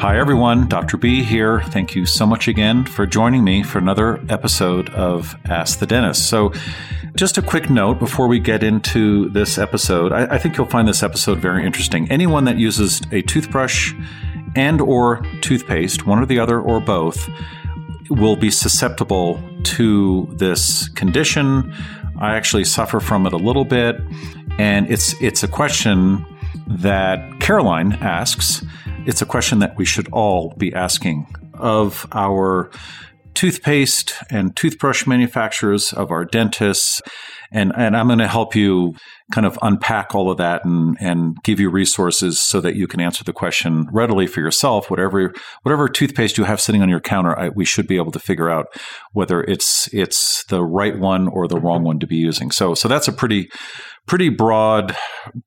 Hi, everyone. Dr. B here. Thank you so much again for joining me for another episode of Ask the Dentist. So, just a quick note before we get into this episode. I, I think you'll find this episode very interesting. Anyone that uses a toothbrush and or toothpaste, one or the other or both, will be susceptible to this condition. I actually suffer from it a little bit, and it's it's a question that Caroline asks. It's a question that we should all be asking of our toothpaste and toothbrush manufacturers, of our dentists. And, and I'm going to help you kind of unpack all of that and, and give you resources so that you can answer the question readily for yourself. Whatever, whatever toothpaste you have sitting on your counter, I, we should be able to figure out whether it's, it's the right one or the wrong one to be using. So, so that's a pretty, pretty broad,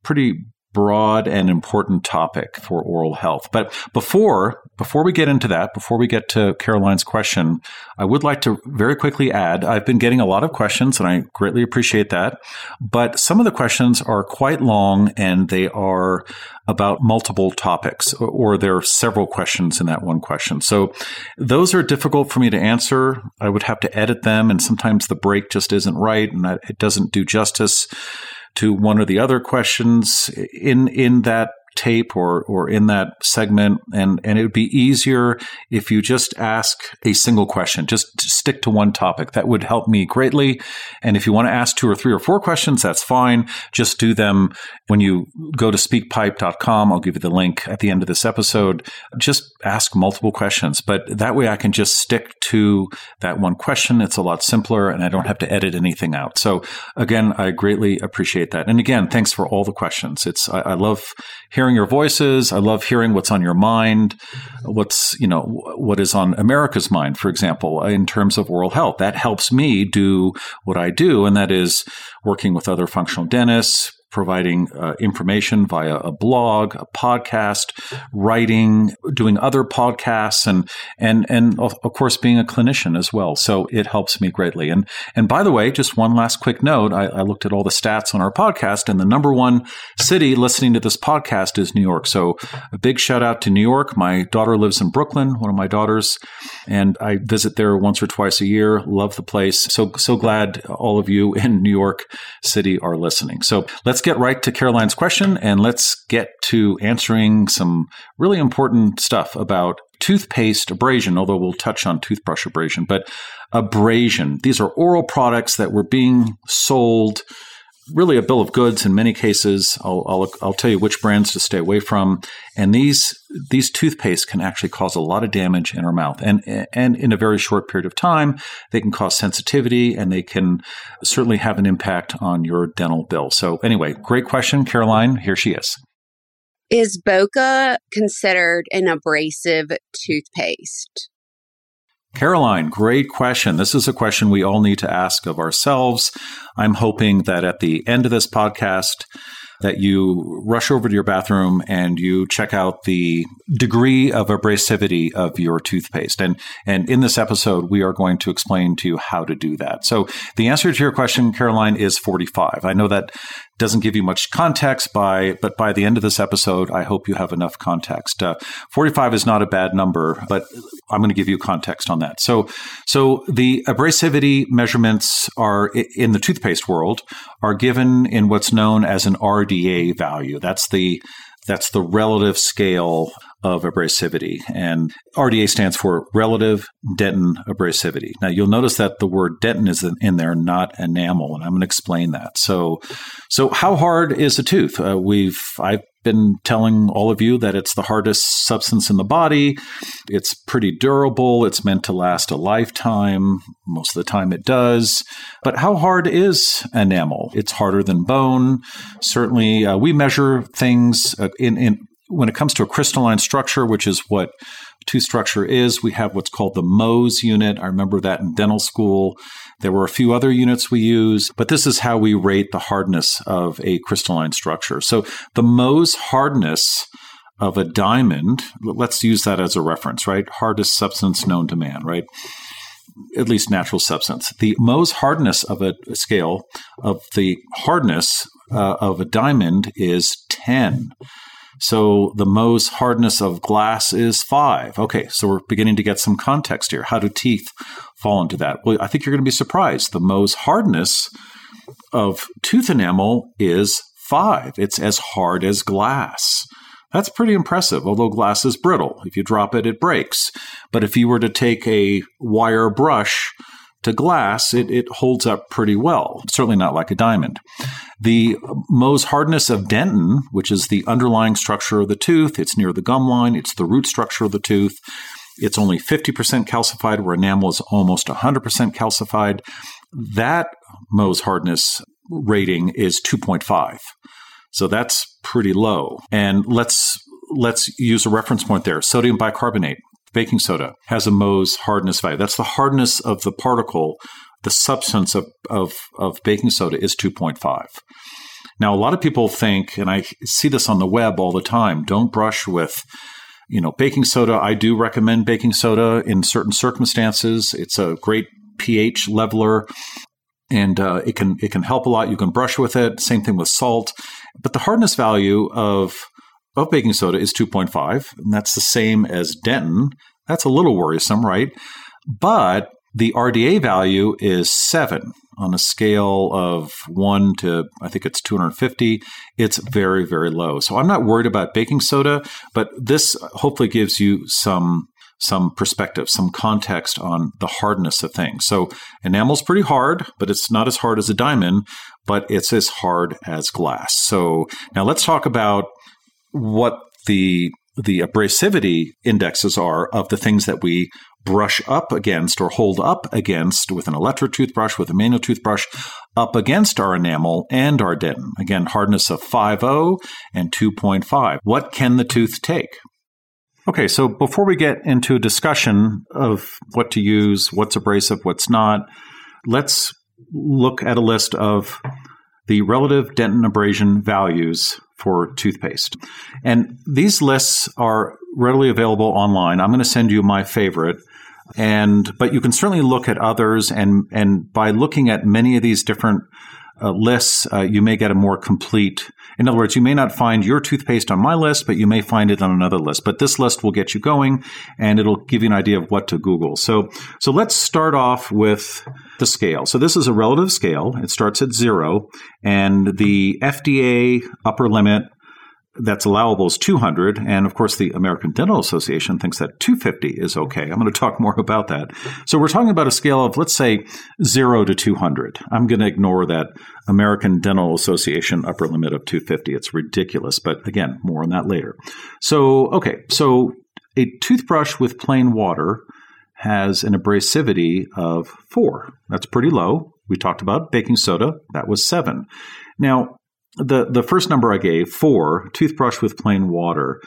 pretty broad and important topic for oral health. But before before we get into that, before we get to Caroline's question, I would like to very quickly add I've been getting a lot of questions and I greatly appreciate that. But some of the questions are quite long and they are about multiple topics or there are several questions in that one question. So those are difficult for me to answer. I would have to edit them and sometimes the break just isn't right and it doesn't do justice to one or the other questions in in that tape or or in that segment. And and it would be easier if you just ask a single question. Just stick to one topic. That would help me greatly. And if you want to ask two or three or four questions that's fine. Just do them when you go to speakpipe.com I'll give you the link at the end of this episode. Just ask multiple questions. But that way I can just stick to that one question. It's a lot simpler and I don't have to edit anything out. So again I greatly appreciate that. And again thanks for all the questions. It's I, I love hearing your voices. I love hearing what's on your mind, what's, you know, what is on America's mind, for example, in terms of oral health. That helps me do what I do, and that is working with other functional dentists, providing uh, information via a blog, a podcast, writing, doing other podcasts, and and and of course being a clinician as well. So it helps me greatly. And and by the way, just one last quick note: I, I looked at all the stats on our podcast, and the number one city listening to this podcast is New York. So a big shout out to New York. My daughter lives in Brooklyn. One of my daughters, and I visit there once or twice a year. Love the place. So so glad all of you in New York City are listening. So let's get right to Caroline's question and let's get to answering some really important stuff about toothpaste abrasion, although we'll touch on toothbrush abrasion, but abrasion. These are oral products that were being sold really a bill of goods in many cases. I'll, I'll, I'll, tell you which brands to stay away from. And these these toothpaste can actually cause a lot of damage in our mouth, and and in a very short period of time, they can cause sensitivity, and they can certainly have an impact on your dental bill. So anyway, great question, Caroline. Here she is. Is Boca considered an abrasive toothpaste? Caroline, great question. This is a question we all need to ask of ourselves. I'm hoping that at the end of this podcast, that you rush over to your bathroom and you check out the degree of abrasivity of your toothpaste. And, and in this episode, we are going to explain to you how to do that. So the answer to your question, Caroline, is 45. I know that doesn't give you much context by but by the end of this episode i hope you have enough context uh, 45 is not a bad number but i'm going to give you context on that so so the abrasivity measurements are in the toothpaste world are given in what's known as an rda value that's the that's the relative scale of abrasivity. And RDA stands for relative dentin abrasivity. Now you'll notice that the word dentin is in there, not enamel, and I'm going to explain that. So, so how hard is a tooth? Uh, we've I've been telling all of you that it's the hardest substance in the body. It's pretty durable. It's meant to last a lifetime. Most of the time it does. But how hard is enamel? It's harder than bone. Certainly, uh, we measure things uh, in, in when it comes to a crystalline structure, which is what tooth structure is, we have what's called the Mohs unit. I remember that in dental school. There were a few other units we use, but this is how we rate the hardness of a crystalline structure. So the Mohs hardness of a diamond, let's use that as a reference, right? Hardest substance known to man, right? At least natural substance. The Mohs hardness of a scale of the hardness uh, of a diamond is 10. So the Mohs hardness of glass is five. Okay, so we're beginning to get some context here. How do teeth fall into that? Well, I think you're going to be surprised. The Mohs hardness of tooth enamel is five. It's as hard as glass. That's pretty impressive, although glass is brittle. If you drop it, it breaks. But if you were to take a wire brush to glass, it, it holds up pretty well. Certainly not like a diamond. The Mohs hardness of dentin, which is the underlying structure of the tooth, it's near the gum line, it's the root structure of the tooth. It's only 50% calcified, where enamel is almost 100% calcified. That Mohs hardness rating is 2.5. So that's pretty low. And let's let's use a reference point there. Sodium bicarbonate, baking soda, has a Mohs hardness value. That's the hardness of the particle. The substance of, of, of baking soda is 2.5. Now, a lot of people think, and I see this on the web all the time, don't brush with you know baking soda. I do recommend baking soda in certain circumstances. It's a great pH leveler and uh, it can it can help a lot. You can brush with it. Same thing with salt, but the hardness value of of baking soda is 2.5, and that's the same as dentin. That's a little worrisome, right? But the RDA value is seven on a scale of one to I think it's 250. It's very very low. So I'm not worried about baking soda, but this hopefully gives you some some perspective, some context on the hardness of things. So enamel's pretty hard, but it's not as hard as a diamond, but it's as hard as glass. So now let's talk about what the the abrasivity indexes are of the things that we brush up against or hold up against with an electric toothbrush, with a manual toothbrush, up against our enamel and our dentin. Again, hardness of 5.0 and 2.5. What can the tooth take? Okay, so before we get into a discussion of what to use, what's abrasive, what's not, let's look at a list of the relative dentin abrasion values for toothpaste. And these lists are readily available online. I'm going to send you my favorite. And but you can certainly look at others and and by looking at many of these different uh, lists, uh, you may get a more complete. In other words, you may not find your toothpaste on my list, but you may find it on another list. But this list will get you going, and it'll give you an idea of what to Google. So, so let's start off with the scale. So this is a relative scale. It starts at zero, and the FDA upper limit that's allowable is 200 and of course the american dental association thinks that 250 is okay. I'm going to talk more about that. So we're talking about a scale of let's say 0 to 200 i'm going to ignore that american dental association upper limit of 250 it's ridiculous but again more on that later. So okay so a toothbrush with plain water has an abrasivity of 4 that's pretty low. We talked about baking soda. That was 7 now the the first number I gave, four, toothbrush with plain water.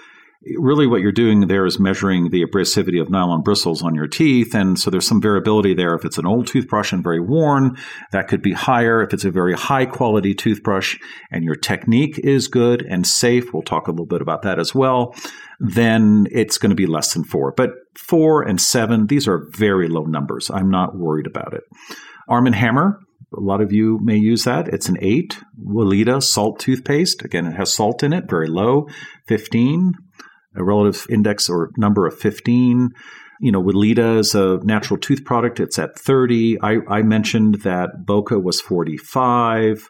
Really, what you're doing there is measuring the abrasivity of nylon bristles on your teeth. And so there's some variability there. If it's an old toothbrush and very worn, that could be higher. If it's a very high quality toothbrush and your technique is good and safe, we'll talk a little bit about that as well, then it's going to be less than four. But four and seven, these are very low numbers. I'm not worried about it. Arm & Hammer, a lot of you may use that. It's an 8. Weleda salt toothpaste. Again, it has salt in it, very low. 15, a relative index or number of 15. You know, Weleda is a natural tooth product. It's at 30. I, I mentioned that Boca was 45.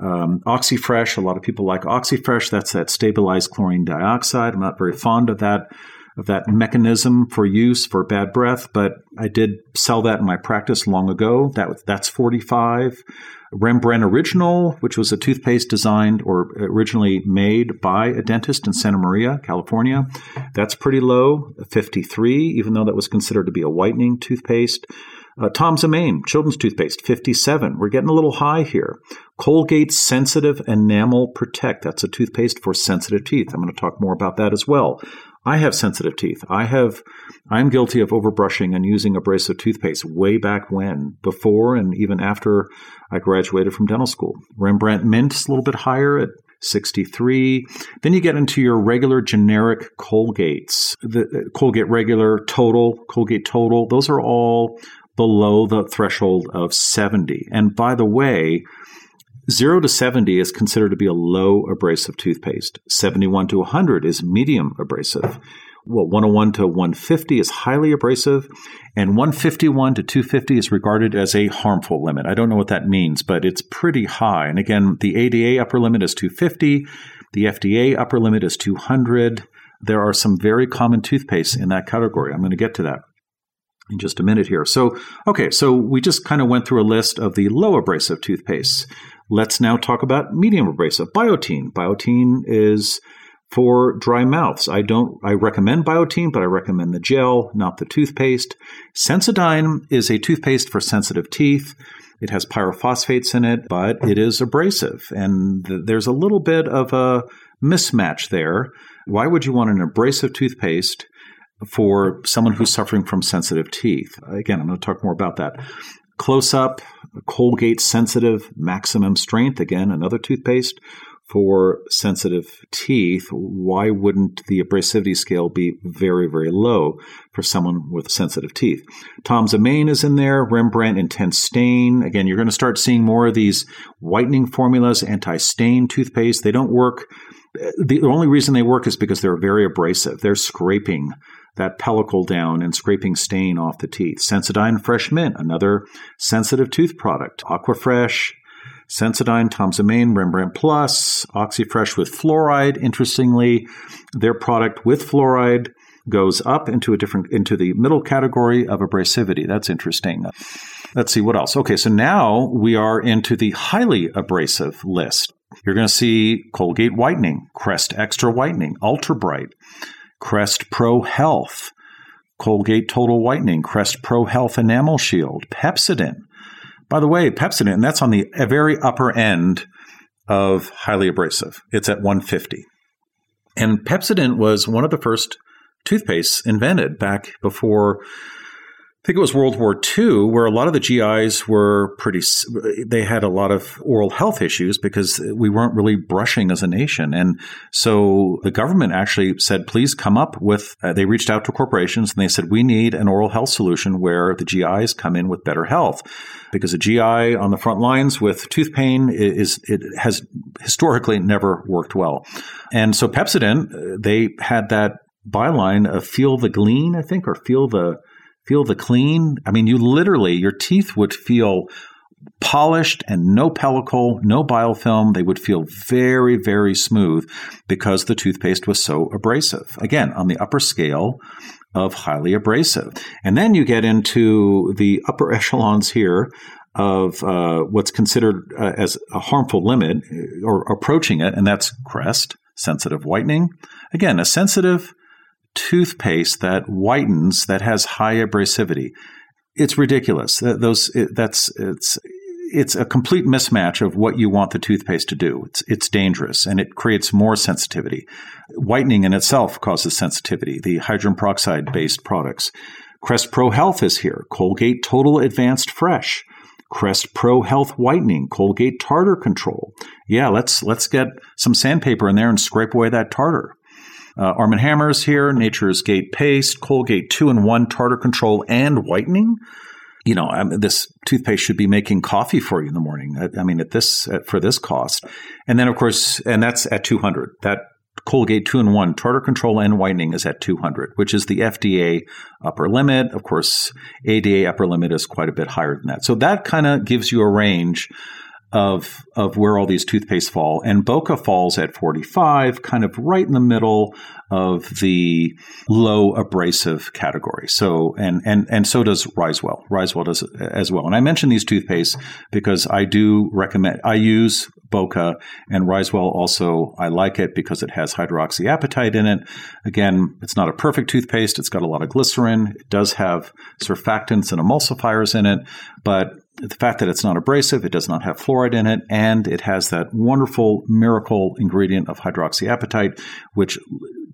Um, Oxyfresh, a lot of people like Oxyfresh. That's that stabilized chlorine dioxide. I'm not very fond of that of that mechanism for use for bad breath, but I did sell that in my practice long ago. That that's 45. Rembrandt Original, which was a toothpaste designed or originally made by a dentist in Santa Maria, California. That's pretty low, 53, even though that was considered to be a whitening toothpaste. Uh, Tom's of Maine, children's toothpaste, 57. We're getting a little high here. Colgate Sensitive Enamel Protect. That's a toothpaste for sensitive teeth. I'm going to talk more about that as well. I have sensitive teeth. I have I'm guilty of overbrushing and using abrasive toothpaste way back when, before and even after I graduated from dental school. Rembrandt Mint's a little bit higher at 63. Then you get into your regular generic Colgates. The uh, Colgate regular, total, Colgate total, those are all below the threshold of 70. And by the way, 0 to 70 is considered to be a low abrasive toothpaste. 71 to 100 is medium abrasive. Well, 101 to 150 is highly abrasive, and 151 to 250 is regarded as a harmful limit. I don't know what that means, but it's pretty high. And again, the ADA upper limit is 250, the FDA upper limit is 200. There are some very common toothpastes in that category. I'm going to get to that in just a minute here. So, okay, so we just kind of went through a list of the low abrasive toothpastes. Let's now talk about medium abrasive. Biotene. Biotene is for dry mouths. I don't I recommend Biotene, but I recommend the gel, not the toothpaste. Sensodyne is a toothpaste for sensitive teeth. It has pyrophosphates in it, but it is abrasive and th- there's a little bit of a mismatch there. Why would you want an abrasive toothpaste for someone who's suffering from sensitive teeth? Again, I'm going to talk more about that. Close up, Colgate Sensitive Maximum Strength, again, another toothpaste for sensitive teeth. Why wouldn't the abrasivity scale be very, very low for someone with sensitive teeth? Tom's of Maine is in there, Rembrandt Intense Stain. Again, you're going to start seeing more of these whitening formulas, anti stain toothpaste. They don't work. The only reason they work is because they're very abrasive. They're scraping that pellicle down and scraping stain off the teeth. Sensodyne Fresh Mint, another sensitive tooth product. Aquafresh, Sensodyne, Tom's of Rembrandt Plus, OxyFresh with fluoride. Interestingly, their product with fluoride goes up into a different into the middle category of abrasivity. That's interesting. Let's see what else. Okay, so now we are into the highly abrasive list. You're going to see Colgate Whitening, Crest Extra Whitening, Ultra Brite, Crest Pro Health, Colgate Total Whitening, Crest Pro Health Enamel Shield, Pepsodent. By the way, Pepsodent, that's on the very upper end of highly abrasive. It's at 150. And Pepsodent was one of the first toothpastes invented back before I think it was World War II, where a lot of the GIs were pretty, they had a lot of oral health issues because we weren't really brushing as a nation. And so the government actually said, please come up with, uh, they reached out to corporations and they said, we need an oral health solution where the GIs come in with better health. Because a GI on the front lines with tooth pain is, it has historically never worked well. And so Pepsodent, uh, they had that byline of feel the gleam, I think, or feel the, feel the clean. I mean, you literally, your teeth would feel polished and no pellicle, no biofilm. They would feel very, very smooth because the toothpaste was so abrasive. Again, on the upper scale of highly abrasive. And then you get into the upper echelons here of uh, what's considered uh, as a harmful limit or approaching it, and that's crest, sensitive whitening. Again, a sensitive toothpaste that whitens that has high abrasivity. It's ridiculous. Those it, that's it's it's a complete mismatch of what you want the toothpaste to do. It's it's dangerous and it creates more sensitivity. Whitening in itself causes sensitivity. The hydrogen peroxide based products. Crest Pro Health is here. Colgate Total Advanced Fresh. Crest Pro Health Whitening, Colgate Tartar Control. Yeah, let's let's get some sandpaper in there and scrape away that tartar. Uh, Arm & Hammer's here, Nature's Gate Paste, Colgate 2-in-1 Tartar Control and Whitening. You know, I mean, this toothpaste should be making coffee for you in the morning. I, I mean, at this at, for this cost, and then of course, and that's at two hundred. That Colgate 2 in 1 tartar control and whitening is at 200, which is the FDA upper limit. Of course, ADA upper limit is quite a bit higher than that. So that kind of gives you a range of of where all these toothpaste fall. And Boca falls at 45, kind of right in the middle of the low abrasive category. So and and and so does Risewell. Risewell does as well. And I mention these toothpastes because I do recommend I use Boca and Risewell also I like it because it has hydroxyapatite in it. Again, it's not a perfect toothpaste. It's got a lot of glycerin. It does have surfactants and emulsifiers in it, but the fact that it's not abrasive, it does not have fluoride in it, and it has that wonderful miracle ingredient of hydroxyapatite, which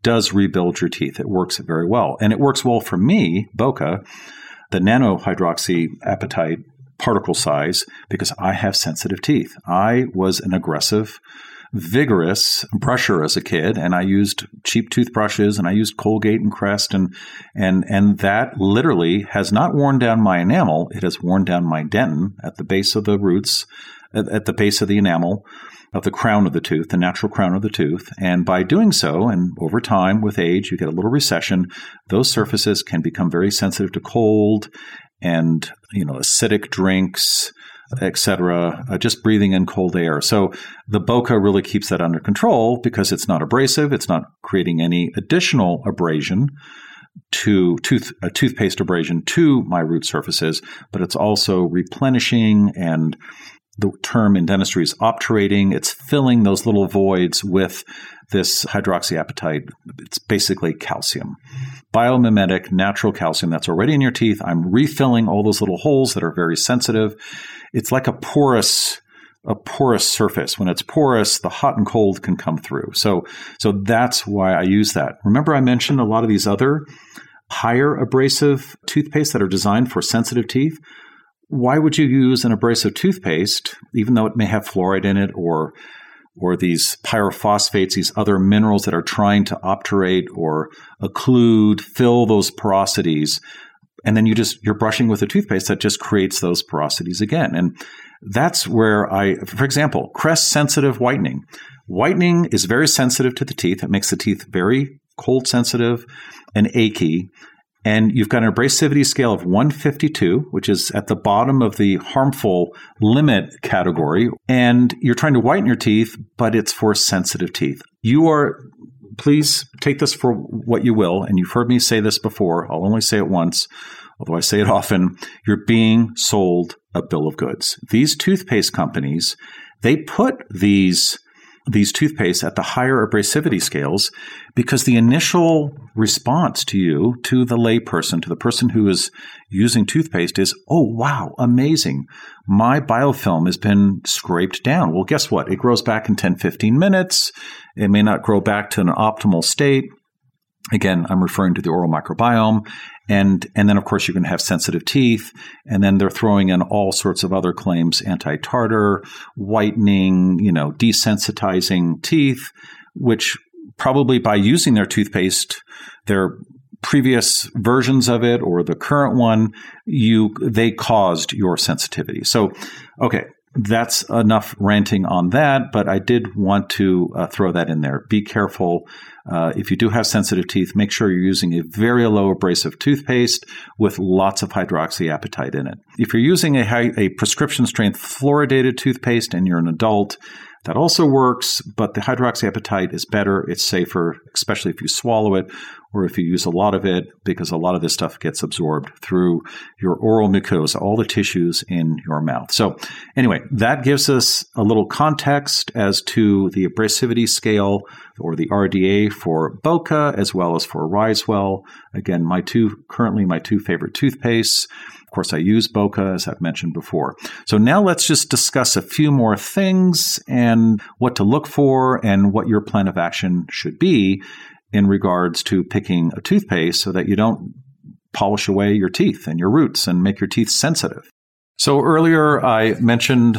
does rebuild your teeth. It works very well. And it works well for me, Boca, the nano hydroxyapatite particle size, because I have sensitive teeth. I was an aggressive vigorous brusher as a kid, and I used cheap toothbrushes and I used Colgate and Crest, and and and that literally has not worn down my enamel; it has worn down my dentin at the base of the roots at, at the base of the enamel of the crown of the tooth, the natural crown of the tooth. And by doing so, and over time with age, you get a little recession, those surfaces can become very sensitive to cold and, you know, acidic drinks, etc., uh, just breathing in cold air. So the Boca really keeps that under control because it's not abrasive, it's not creating any additional abrasion to tooth a toothpaste abrasion to my root surfaces, but it's also replenishing and the term in dentistry is obturating. It's filling those little voids with this hydroxyapatite. It's basically calcium, biomimetic, natural calcium that's already in your teeth. I'm refilling all those little holes that are very sensitive. It's like a porous a porous surface. When it's porous, the hot and cold can come through. So, so that's why I use that. Remember, I mentioned a lot of these other higher abrasive toothpaste that are designed for sensitive teeth why would you use an abrasive toothpaste, even though it may have fluoride in it or or these pyrophosphates, these other minerals that are trying to obturate or occlude, fill those porosities, and then you just you're brushing with a toothpaste that just creates those porosities again. And that's where I, for example, Crest sensitive whitening. Whitening is very sensitive to the teeth. It makes the teeth very cold sensitive and achy. And you've got an abrasivity scale of 152, which is at the bottom of the harmful limit category. And you're trying to whiten your teeth, but it's for sensitive teeth. You are, please take this for what you will. And you've heard me say this before. I'll only say it once, although I say it often. You're being sold a bill of goods. These toothpaste companies, they put these these toothpaste at the higher abrasivity scales because the initial response to you, to the layperson, to the person who is using toothpaste is, oh, wow, amazing. My biofilm has been scraped down. Well, guess what? It grows back in 10, 15 minutes. It may not grow back to an optimal state. Again, I'm referring to the oral microbiome. And, and then, of course, you can have sensitive teeth. And then they're throwing in all sorts of other claims anti tartar, whitening, you know, desensitizing teeth, which probably by using their toothpaste, their previous versions of it or the current one, you they caused your sensitivity. So, okay, that's enough ranting on that, but I did want to uh, throw that in there. Be careful. Uh, if you do have sensitive teeth, make sure you're using a very low abrasive toothpaste with lots of hydroxyapatite in it. If you're using a, high, a prescription strength fluoridated toothpaste and you're an adult, that also works, but the hydroxyapatite is better. It's safer, especially if you swallow it or if you use a lot of it, because a lot of this stuff gets absorbed through your oral mucosa, all the tissues in your mouth. So, anyway, that gives us a little context as to the abrasivity scale or the RDA for Boca as well as for Risewell. Again, my two currently my two favorite toothpastes. Of course, I use Boca, as I've mentioned before. So now let's just discuss a few more things and what to look for and what your plan of action should be in regards to picking a toothpaste so that you don't polish away your teeth and your roots and make your teeth sensitive. So earlier I mentioned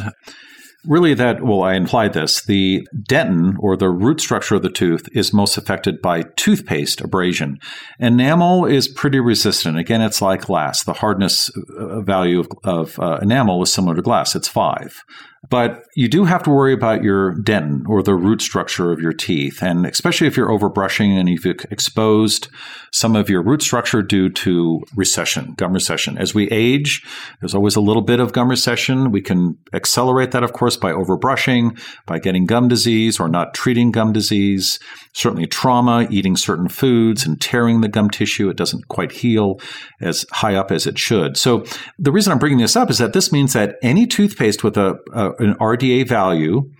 really that, well, I implied this. The dentin, or the root structure of the tooth, is most affected by toothpaste abrasion. Enamel is pretty resistant. Again, it's like glass. The hardness uh, value of, of uh, enamel is similar to glass, it's five. But you do have to worry about your dentin or the root structure of your teeth. And especially if you're overbrushing and you've exposed some of your root structure due to recession, gum recession. As we age, there's always a little bit of gum recession. We can accelerate that, of course, by overbrushing, by getting gum disease or not treating gum disease. Certainly trauma, eating certain foods and tearing the gum tissue. It doesn't quite heal as high up as it should. So the reason I'm bringing this up is that this means that any toothpaste with a, a an RDA value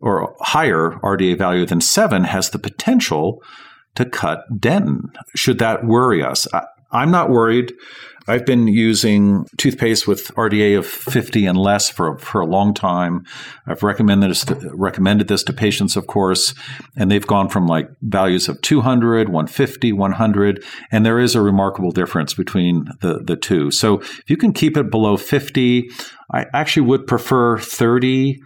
or higher RDA value than seven has the potential to cut dentin. Should that worry us? I, I'm not worried. I've been using toothpaste with RDA of 50 and less for, for a long time. I've recommended this, to, recommended this to patients, of course, and they've gone from like values of 200, 150, 100, and there is a remarkable difference between the, the two. So if you can keep it below 50, I actually would prefer 30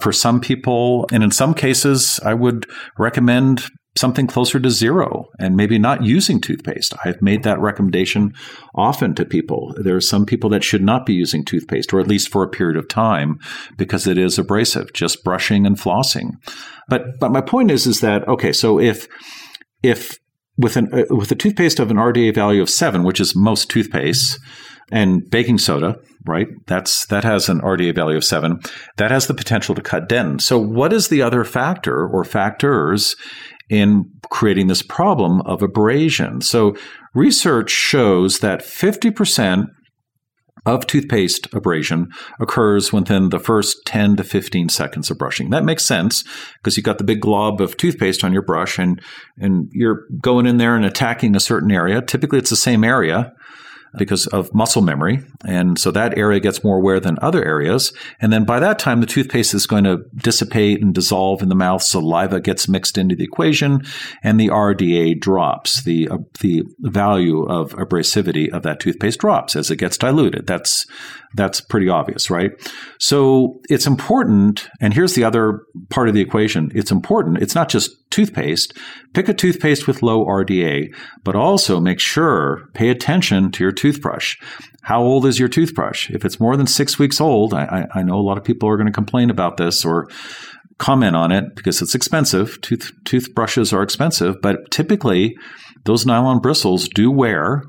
for some people. And in some cases, I would recommend something closer to zero and maybe not using toothpaste. I've made that recommendation often to people. There are some people that should not be using toothpaste, or at least for a period of time, because it is abrasive, just brushing and flossing. But but my point is is that okay, so if if with an uh, with a toothpaste of an RDA value of seven, which is most toothpastes, and baking soda, right? That's that has an RDA value of seven. That has the potential to cut dentin. So, what is the other factor or factors in creating this problem of abrasion. So, research shows that 50% of toothpaste abrasion occurs within the first 10 to 15 seconds of brushing. That makes sense because you've got the big glob of toothpaste on your brush and, and you're going in there and attacking a certain area. Typically, it's the same area because of muscle memory. And so that area gets more wear than other areas. And then by that time, the toothpaste is going to dissipate and dissolve in the mouth. Saliva gets mixed into the equation and the RDA drops. The, uh, the value of abrasivity of that toothpaste drops as it gets diluted. That's, that's pretty obvious, right? So it's important. And here's the other part of the equation. It's important. It's not just toothpaste. Pick a toothpaste with low RDA, but also make sure, pay attention to your toothbrush. How old is your toothbrush? If it's more than six weeks old, I, I know a lot of people are going to complain about this or comment on it because it's expensive. Tooth, toothbrushes are expensive, but typically those nylon bristles do wear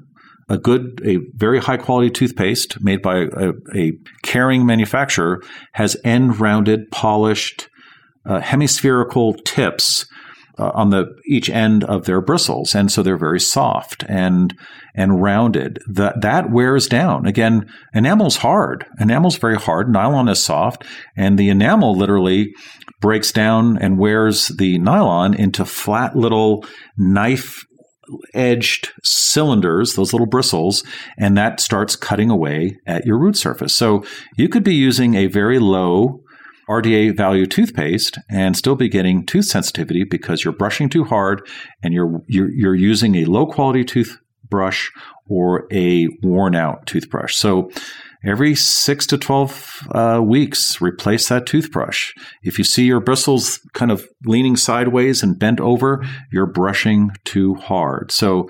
a good, a very high quality toothpaste made by a, a caring manufacturer has end rounded, polished, uh, hemispherical tips uh, on the each end of their bristles, and so they're very soft and and rounded. That that wears down. Again, enamel's hard. Enamel's very hard. Nylon is soft, and the enamel literally breaks down and wears the nylon into flat little knife edged cylinders, those little bristles, and that starts cutting away at your root surface. So you could be using a very low RDA value toothpaste and still be getting tooth sensitivity because you're brushing too hard and you're you're, you're using a low quality toothbrush or a worn out toothbrush. So every six to 12 uh, weeks, replace that toothbrush. If you see your bristles kind of leaning sideways and bent over, you're brushing too hard. So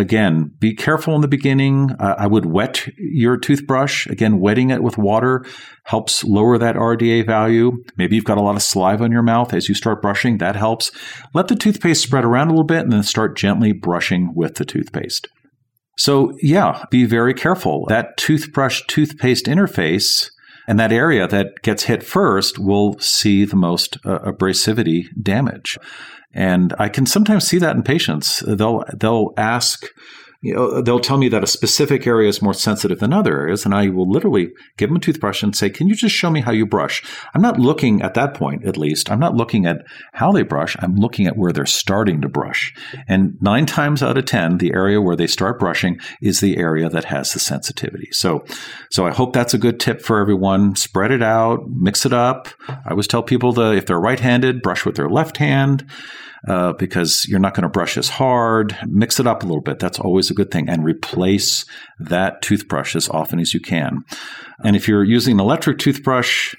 Again, be careful in the beginning. Uh, I would wet your toothbrush. Again, wetting it with water helps lower that RDA value. Maybe you've got a lot of saliva in your mouth as you start brushing. That helps. Let the toothpaste spread around a little bit and then start gently brushing with the toothpaste. So, yeah, be very careful. That toothbrush toothpaste interface and that area that gets hit first will see the most uh, abrasivity damage. And I can sometimes see that in patients. They'll they'll ask you know, uh, they'll tell me that a specific area is more sensitive than other areas, and I will literally give them a toothbrush and say, "Can you just show me how you brush?" I'm not looking at that point, at least. I'm not looking at how they brush. I'm looking at where they're starting to brush. And nine times out of ten, the area where they start brushing is the area that has the sensitivity. So, so I hope that's a good tip for everyone. Spread it out, mix it up. I always tell people to, if they're right-handed, brush with their left hand uh, because you're not going to brush as hard. Mix it up a little bit. That's always a good thing. And replace that toothbrush as often as you can. And if you're using an electric toothbrush,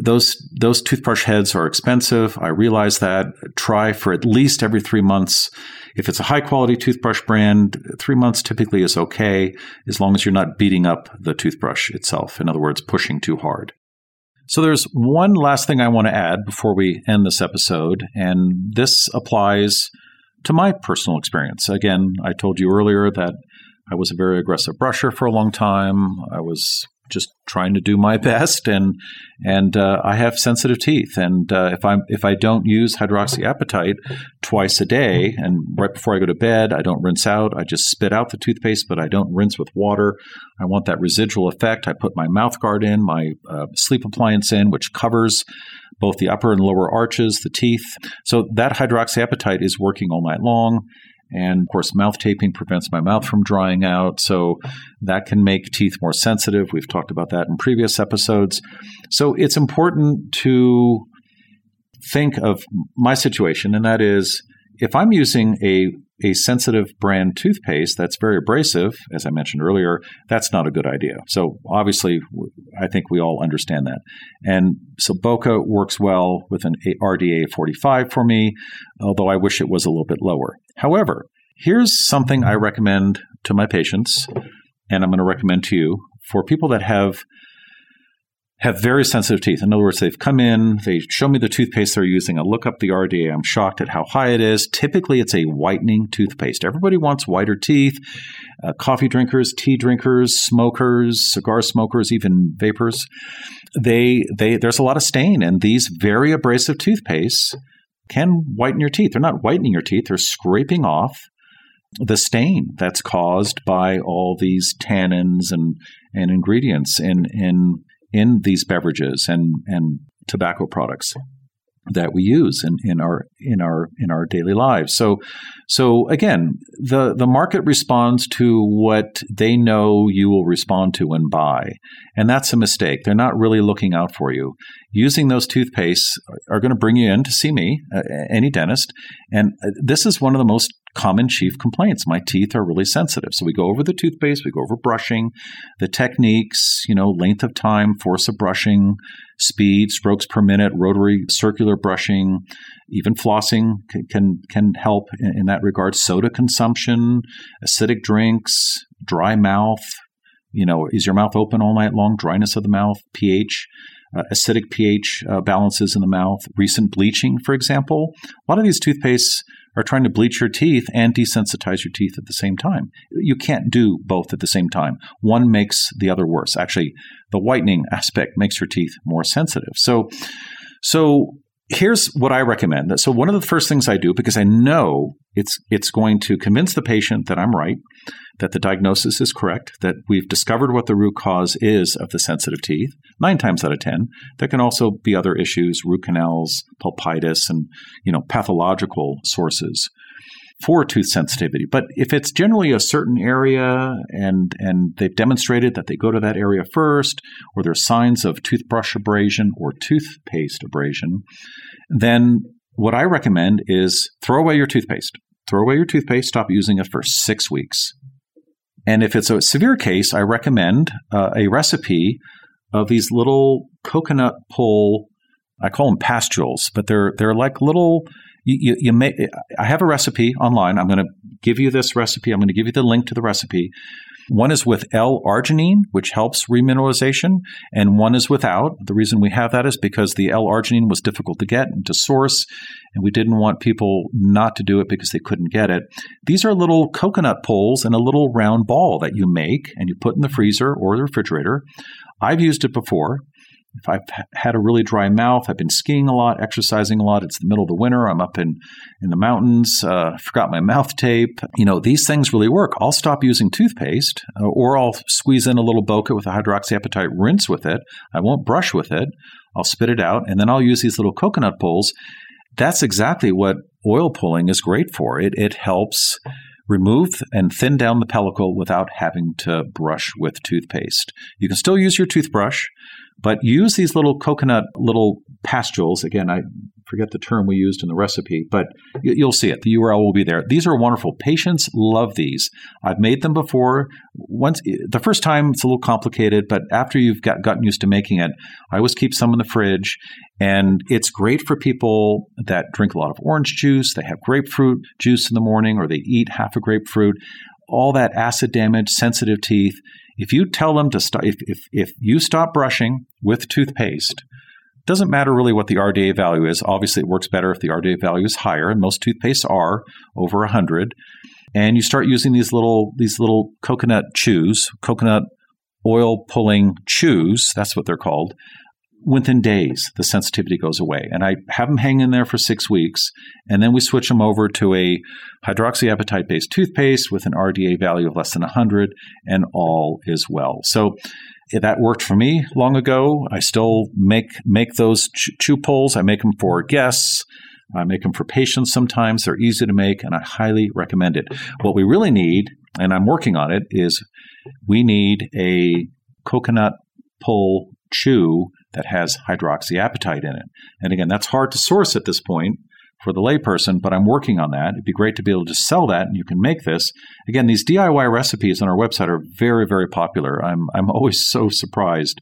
those those toothbrush heads are expensive. I realize that. Try for at least every three months. If it's a high quality toothbrush brand, three months typically is okay, as long as you're not beating up the toothbrush itself. In other words, pushing too hard. So there's one last thing I want to add before we end this episode, and this applies to my personal experience. Again, I told you earlier that I was a very aggressive brusher for a long time. I was just trying to do my best, and and uh, I have sensitive teeth, and uh, if I if I don't use hydroxyapatite twice a day, and right before I go to bed, I don't rinse out. I just spit out the toothpaste, but I don't rinse with water. I want that residual effect. I put my mouth guard in, my uh, sleep appliance in, which covers both the upper and lower arches, the teeth. So that hydroxyapatite is working all night long. And of course, mouth taping prevents my mouth from drying out. So that can make teeth more sensitive. We've talked about that in previous episodes. So it's important to think of my situation, and that is if I'm using a a sensitive brand toothpaste that's very abrasive, as I mentioned earlier, that's not a good idea. So obviously, I think we all understand that. And so Boca works well with an RDA 45 for me, although I wish it was a little bit lower. However, here's something I recommend to my patients, and I'm going to recommend to you for people that have have very sensitive teeth. In other words, they've come in, they show me the toothpaste they're using. I look up the RDA. I'm shocked at how high it is. Typically, it's a whitening toothpaste. Everybody wants whiter teeth. Uh, coffee drinkers, tea drinkers, smokers, cigar smokers, even vapers. They, they, there's a lot of stain, and these very abrasive toothpastes can whiten your teeth. They're not whitening your teeth; they're scraping off the stain that's caused by all these tannins and and ingredients in in in these beverages and, and tobacco products that we use in, in our in our in our daily lives. So so again, the the market responds to what they know you will respond to and buy. And that's a mistake. They're not really looking out for you. Using those toothpastes are, going to bring you in to see me, uh, any dentist, and uh, this is one of the most common chief complaints. My teeth are really sensitive. So we go over the toothpaste, we go over brushing, the techniques, you know, length of time, force of brushing, speed, strokes per minute, rotary circular brushing, even flossing can can, can help in, in that regard. Soda consumption, acidic drinks, dry mouth, you know, is your mouth open all night long? Dryness of the mouth, pH, acidic pH uh, balances in the mouth, recent bleaching, for example. A lot of these toothpastes are trying to bleach your teeth and desensitize your teeth at the same time. You can't do both at the same time. One makes the other worse. Actually, the whitening aspect makes your teeth more sensitive. So, so here's what I recommend. So one of the first things I do because I know it's it's going to convince the patient that I'm right, that the diagnosis is correct, that we've discovered what the root cause is of the sensitive teeth. Nine times out of ten, there can also be other issues, root canals, pulpitis, and you know pathological sources for tooth sensitivity. But if it's generally a certain area and and they've demonstrated that they go to that area first, or there's signs of toothbrush abrasion or toothpaste abrasion, then what I recommend is throw away your toothpaste. Throw away your toothpaste, stop using it for six weeks. And if it's a severe case, I recommend uh, a recipe of these little coconut pull. I call them pastules, but they're they're like little. You, you, may. I have a recipe online. I'm going to give you this recipe. I'm going to give you the link to the recipe. One is with L-arginine, which helps remineralization, and one is without. The reason we have that is because the L-arginine was difficult to get and to source, and we didn't want people not to do it because they couldn't get it. These are little coconut poles in a little round ball that you make and you put in the freezer or the refrigerator. I've used it before if I've had a really dry mouth, I've been skiing a lot, exercising a lot. It's the middle of the winter. I'm up in in the mountains. Uh, forgot my mouth tape. You know, these things really work. I'll stop using toothpaste, uh, or I'll squeeze in a little Boca with a hydroxyapatite rinse with it. I won't brush with it. I'll spit it out, and then I'll use these little coconut pulls. That's exactly what oil pulling is great for. It it helps remove and thin down the pellicle without having to brush with toothpaste. You can still use your toothbrush, but use these little coconut little pastules. Again, I forget the term we used in the recipe, but you'll see it. The URL will be there. These are wonderful. Patients love these. I've made them before. Once eh, the first time it's a little complicated, but after you've got, gotten used to making it, I always keep some in the fridge. And it's great for people that drink a lot of orange juice, they have grapefruit juice in the morning, or they eat half a grapefruit. All that acid damage, sensitive teeth. If you tell them to stop, if, if, if you stop brushing with toothpaste, doesn't matter really what the RDA value is. Obviously, it works better if the RDA value is higher, and most toothpastes are over 100. And you start using these little these little coconut chews, coconut oil pulling chews. That's what they're called. Within days, the sensitivity goes away, and I have them hang in there for six weeks, and then we switch them over to a hydroxyapatite based toothpaste with an RDA value of less than 100, and all is well. So that worked for me long ago. I still make make those chew pulls. I make them for guests. I make them for patients sometimes. They're easy to make, and I highly recommend it. What we really need, and I'm working on it, is we need a coconut pull chew that has hydroxyapatite in it. And again, that's hard to source at this point for the layperson, but I'm working on that. It'd be great to be able to sell that and you can make this. Again, these DIY recipes on our website are very, very popular. I'm, I'm always so surprised.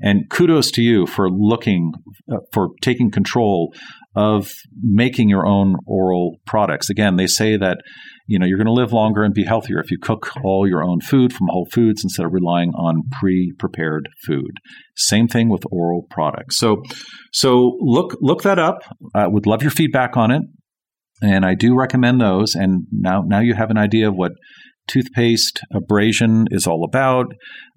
And kudos to you for looking, uh, for taking control of making your own oral products. Again, they say that you know you're going to live longer and be healthier if you cook all your own food from whole foods instead of relying on pre-prepared food. Same thing with oral products. So so look look that up. I would love your feedback on it. And I do recommend those. And now now you have an idea of what toothpaste abrasion is all about.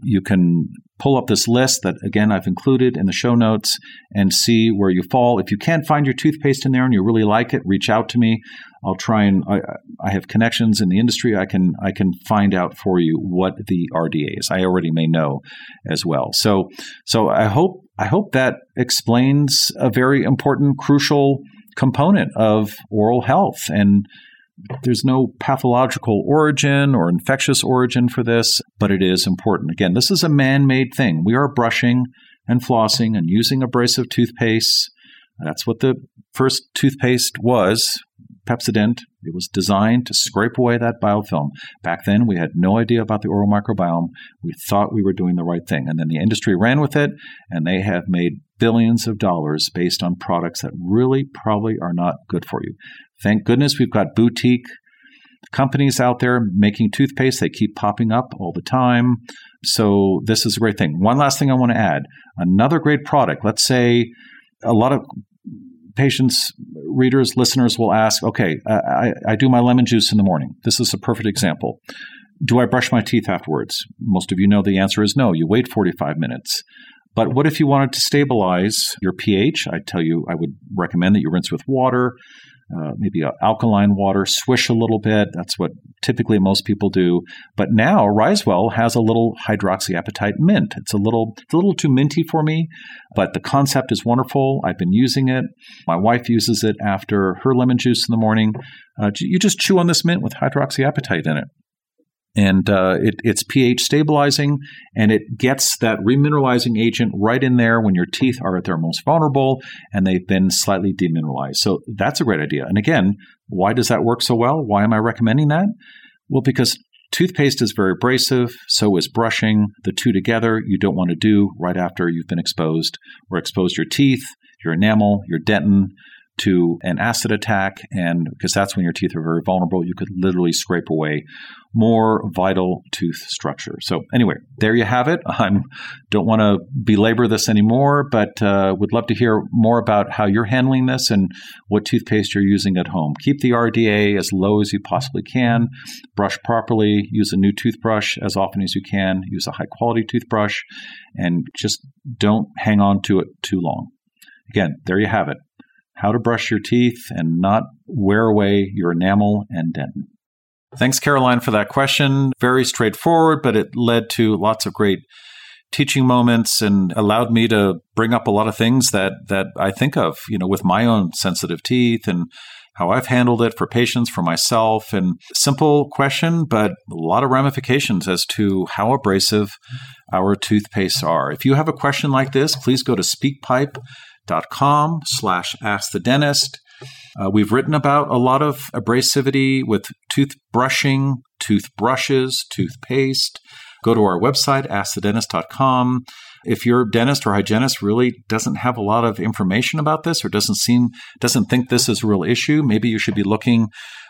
You can pull up this list that, again, I've included in the show notes and see where you fall. If you can't find your toothpaste in there and you really like it, reach out to me. I'll try and I, I have connections in the industry. I can I can find out for you what the RDA is. I already may know as well. So so I hope I hope that explains a very important, crucial component of oral health and there's no pathological origin or infectious origin for this, but it is important. Again, this is a man made thing. We are brushing and flossing and using abrasive toothpaste. That's what the first toothpaste was Pepsodent. It was designed to scrape away that biofilm. Back then, we had no idea about the oral microbiome. We thought we were doing the right thing. And then the industry ran with it, and they have made billions of dollars based on products that really probably are not good for you. Thank goodness we've got boutique companies out there making toothpaste. They keep popping up all the time. So this is a great thing. One last thing I want to add another great product. Let's say a lot of patients, readers, listeners will ask, okay, I, I do my lemon juice in the morning. This is a perfect example. Do I brush my teeth afterwards? Most of you know the answer is no. You wait 45 minutes. But what if you wanted to stabilize your pH? I tell you, I would recommend that you rinse with water, uh, maybe alkaline water, swish a little bit. That's what typically most people do. But now Risewell has a little hydroxyapatite mint. It's a little, it's a little too minty for me, but the concept is wonderful. I've been using it. My wife uses it after her lemon juice in the morning. Uh, you just chew on this mint with hydroxyapatite in it and uh, it, it's pH stabilizing, and it gets that remineralizing agent right in there when your teeth are at their most vulnerable and they've been slightly demineralized. So that's a great idea. And again, why does that work so well? Why am I recommending that? Well, because toothpaste is very abrasive, so is brushing. The two together, you don't want to do right after you've been exposed or exposed your teeth, your enamel, your dentin to an acid attack, and because that's when your teeth are very vulnerable, you could literally scrape away more vital tooth structure. So, anyway, there you have it. I don't want to belabor this anymore, but uh, would love to hear more about how you're handling this and what toothpaste you're using at home. Keep the RDA as low as you possibly can. Brush properly. Use a new toothbrush as often as you can. Use a high quality toothbrush, and just don't hang on to it too long. Again, there you have it how to brush your teeth and not wear away your enamel and dentin. Thanks, Caroline, for that question. Very straightforward, but it led to lots of great teaching moments and allowed me to bring up a lot of things that that I think of, you know, with my own sensitive teeth and how I've handled it for patients, for myself. And simple question, but a lot of ramifications as to how abrasive our toothpastes are. If you have a question like this, please go to speakpipe.com slash ask the dentist. Uh, we've written about a lot of abrasivity with toothbrushing, toothbrushes, toothpaste. Go to our website, askthedentist.com. If your dentist or hygienist really doesn't have a lot of information about this or doesn't seem doesn't think this is a real issue, maybe you should be looking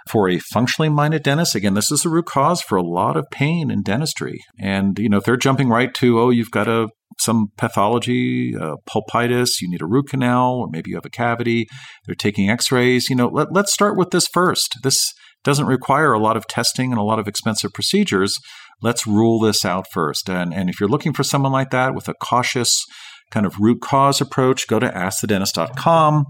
for a functionally minded dentist. Again, this is the root cause for a lot of pain in dentistry. And you know, if they're jumping right to, oh, you've got a some pathology, uh, pulpitis, you need a root canal, or maybe you have a cavity. They're taking X-rays. You know, let, let's start with this first. This doesn't require a lot of testing and a lot of expensive procedures. Let's rule this out first. And, and if you're looking for someone like that with a cautious kind of root cause approach, go to askthedentist.com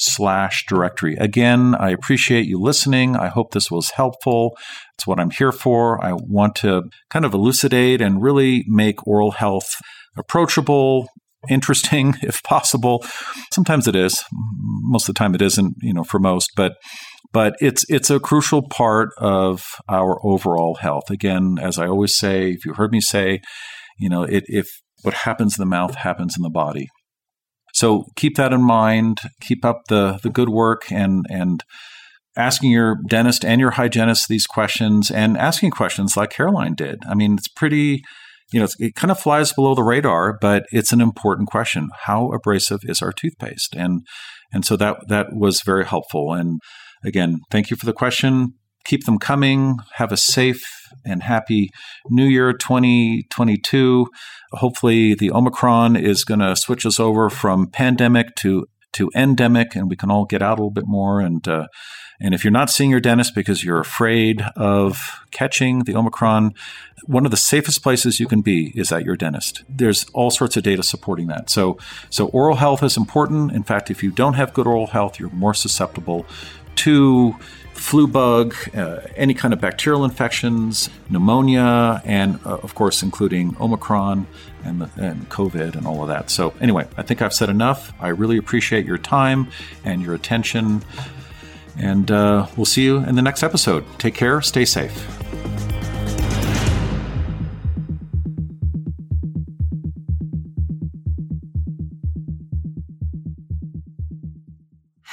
slash directory. Again, I appreciate you listening. I hope this was helpful. It's what I'm here for. I want to kind of elucidate and really make oral health approachable, interesting if possible. Sometimes it is. Most of the time it isn't, you know, for most, but but it's it's a crucial part of our overall health. Again, as I always say, if you heard me say, you know, it, if what happens in the mouth happens in the body. So keep that in mind. Keep up the the good work and and asking your dentist and your hygienist these questions and asking questions like Caroline did. I mean, it's pretty you know, it kind of flies below the radar, but it's an important question. How abrasive is our toothpaste? And and so that that was very helpful. And again, thank you for the question. Keep them coming. Have a safe and happy New Year 2022. Hopefully, the Omicron is going to switch us over from pandemic to to endemic, and we can all get out a little bit more and uh, and if you're not seeing your dentist because you're afraid of catching the Omicron, one of the safest places you can be is at your dentist. There's all sorts of data supporting that. So, so oral health is important. In fact, if you don't have good oral health, you're more susceptible to flu bug, uh, any kind of bacterial infections, pneumonia, and uh, of course, including Omicron and, the, and COVID and all of that. So, anyway, I think I've said enough. I really appreciate your time and your attention. And uh, we'll see you in the next episode. Take care, stay safe.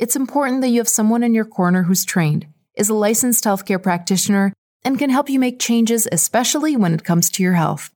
It's important that you have someone in your corner who's trained, is a licensed healthcare practitioner, and can help you make changes, especially when it comes to your health.